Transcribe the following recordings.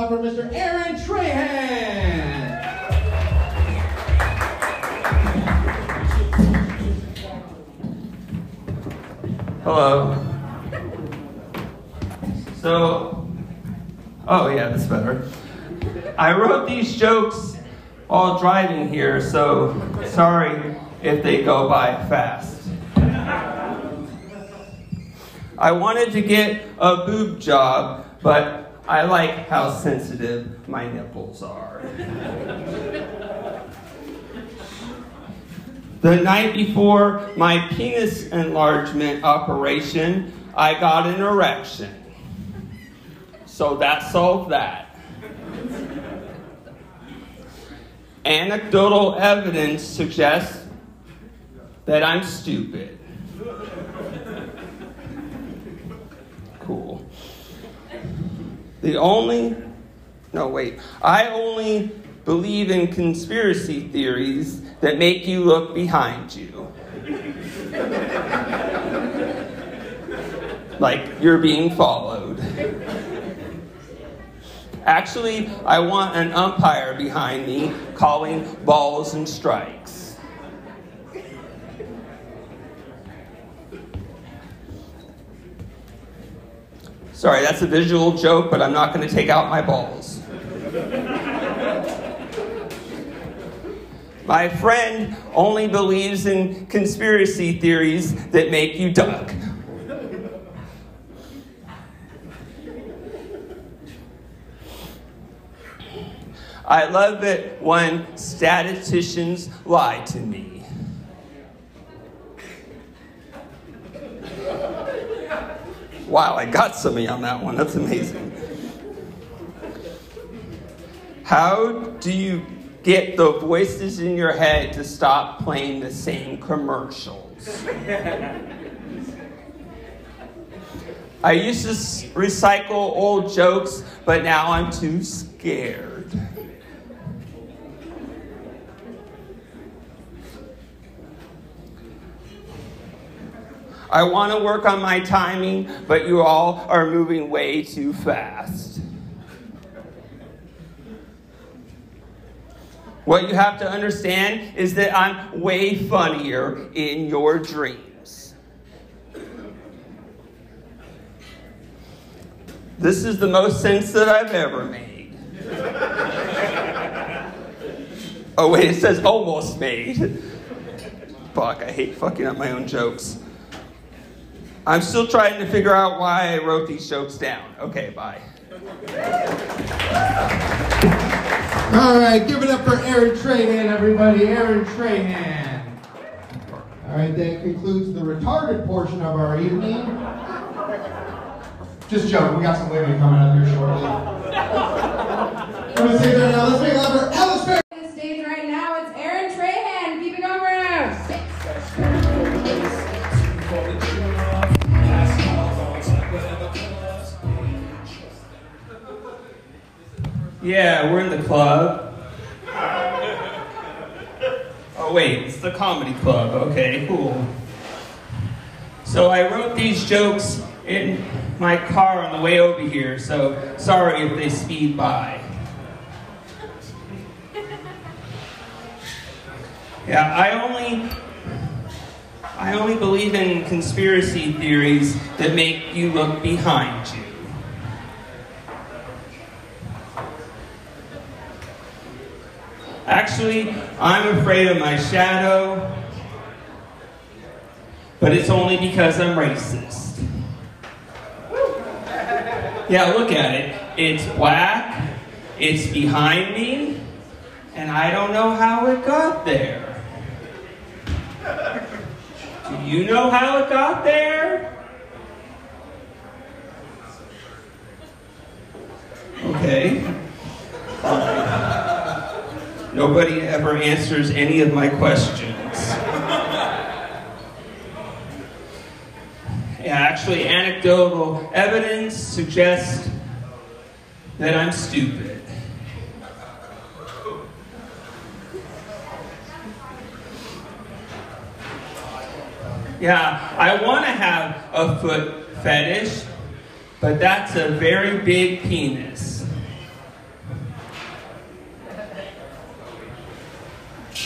loud for Mr. Aaron Trahan. Hello. So, oh yeah, that's better. I wrote these jokes while driving here, so sorry if they go by fast. I wanted to get a boob job, but I like how sensitive my nipples are. The night before my penis enlargement operation, I got an erection. So that solved that. Anecdotal evidence suggests that I'm stupid. Cool. The only, no, wait, I only believe in conspiracy theories that make you look behind you. like you're being followed. Actually, I want an umpire behind me calling balls and strikes. Sorry, that's a visual joke, but I'm not going to take out my balls. My friend only believes in conspiracy theories that make you duck. I love it when statisticians lie to me. Wow, I got somebody on that one. That's amazing. How do you get the voices in your head to stop playing the same commercials? I used to recycle old jokes, but now I'm too scared. I want to work on my timing, but you all are moving way too fast. What you have to understand is that I'm way funnier in your dreams. This is the most sense that I've ever made. oh, wait, it says almost made. Fuck, I hate fucking up my own jokes. I'm still trying to figure out why I wrote these jokes down. Okay, bye. All right, give it up for Aaron Trahan, everybody. Aaron Trahan. All right, that concludes the retarded portion of our evening. Just joking, we got some women coming up here shortly. I'm gonna say that now. Let's make for Yeah, we're in the club. Oh, wait, it's the comedy club. Okay, cool. So I wrote these jokes in my car on the way over here, so sorry if they speed by. Yeah, I only I only believe in conspiracy theories that make you look behind you. Actually, I'm afraid of my shadow, but it's only because I'm racist. Yeah, look at it. It's black, it's behind me, and I don't know how it got there. Do you know how it got there? Okay. Nobody ever answers any of my questions. Yeah, actually, anecdotal evidence suggests that I'm stupid. Yeah, I want to have a foot fetish, but that's a very big penis.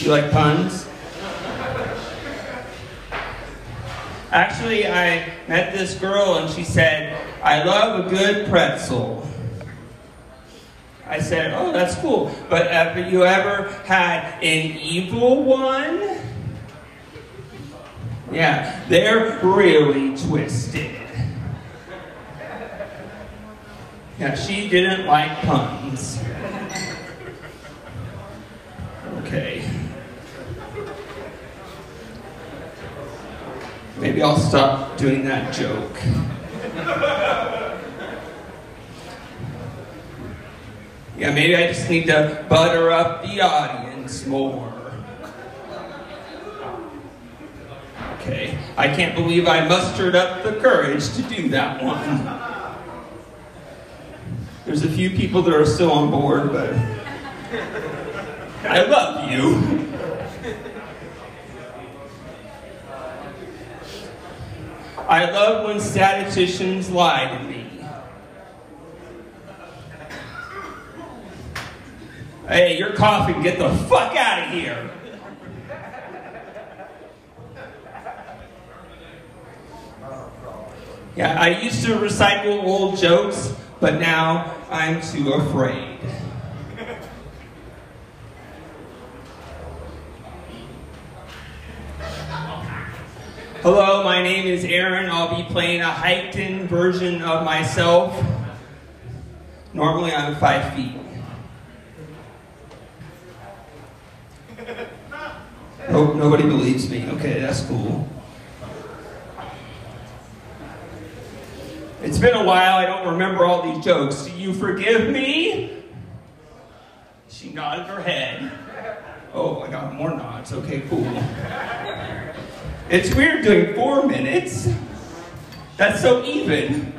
You like puns? Actually, I met this girl and she said, I love a good pretzel. I said, oh, that's cool. But have you ever had an evil one? Yeah, they're really twisted. Yeah, she didn't like puns. Okay. Maybe I'll stop doing that joke. Yeah, maybe I just need to butter up the audience more. Okay, I can't believe I mustered up the courage to do that one. There's a few people that are still on board, but I love you. I love when statisticians lie to me. Hey, you're coughing. Get the fuck out of here. Yeah, I used to recycle old jokes, but now I'm too afraid. Hello, my name is Aaron. I'll be playing a heightened version of myself. Normally, I'm five feet. Nope, nobody believes me. Okay, that's cool. It's been a while, I don't remember all these jokes. Do you forgive me? She nodded her head. Oh, I got more nods. Okay, cool. It's weird doing four minutes. That's so even.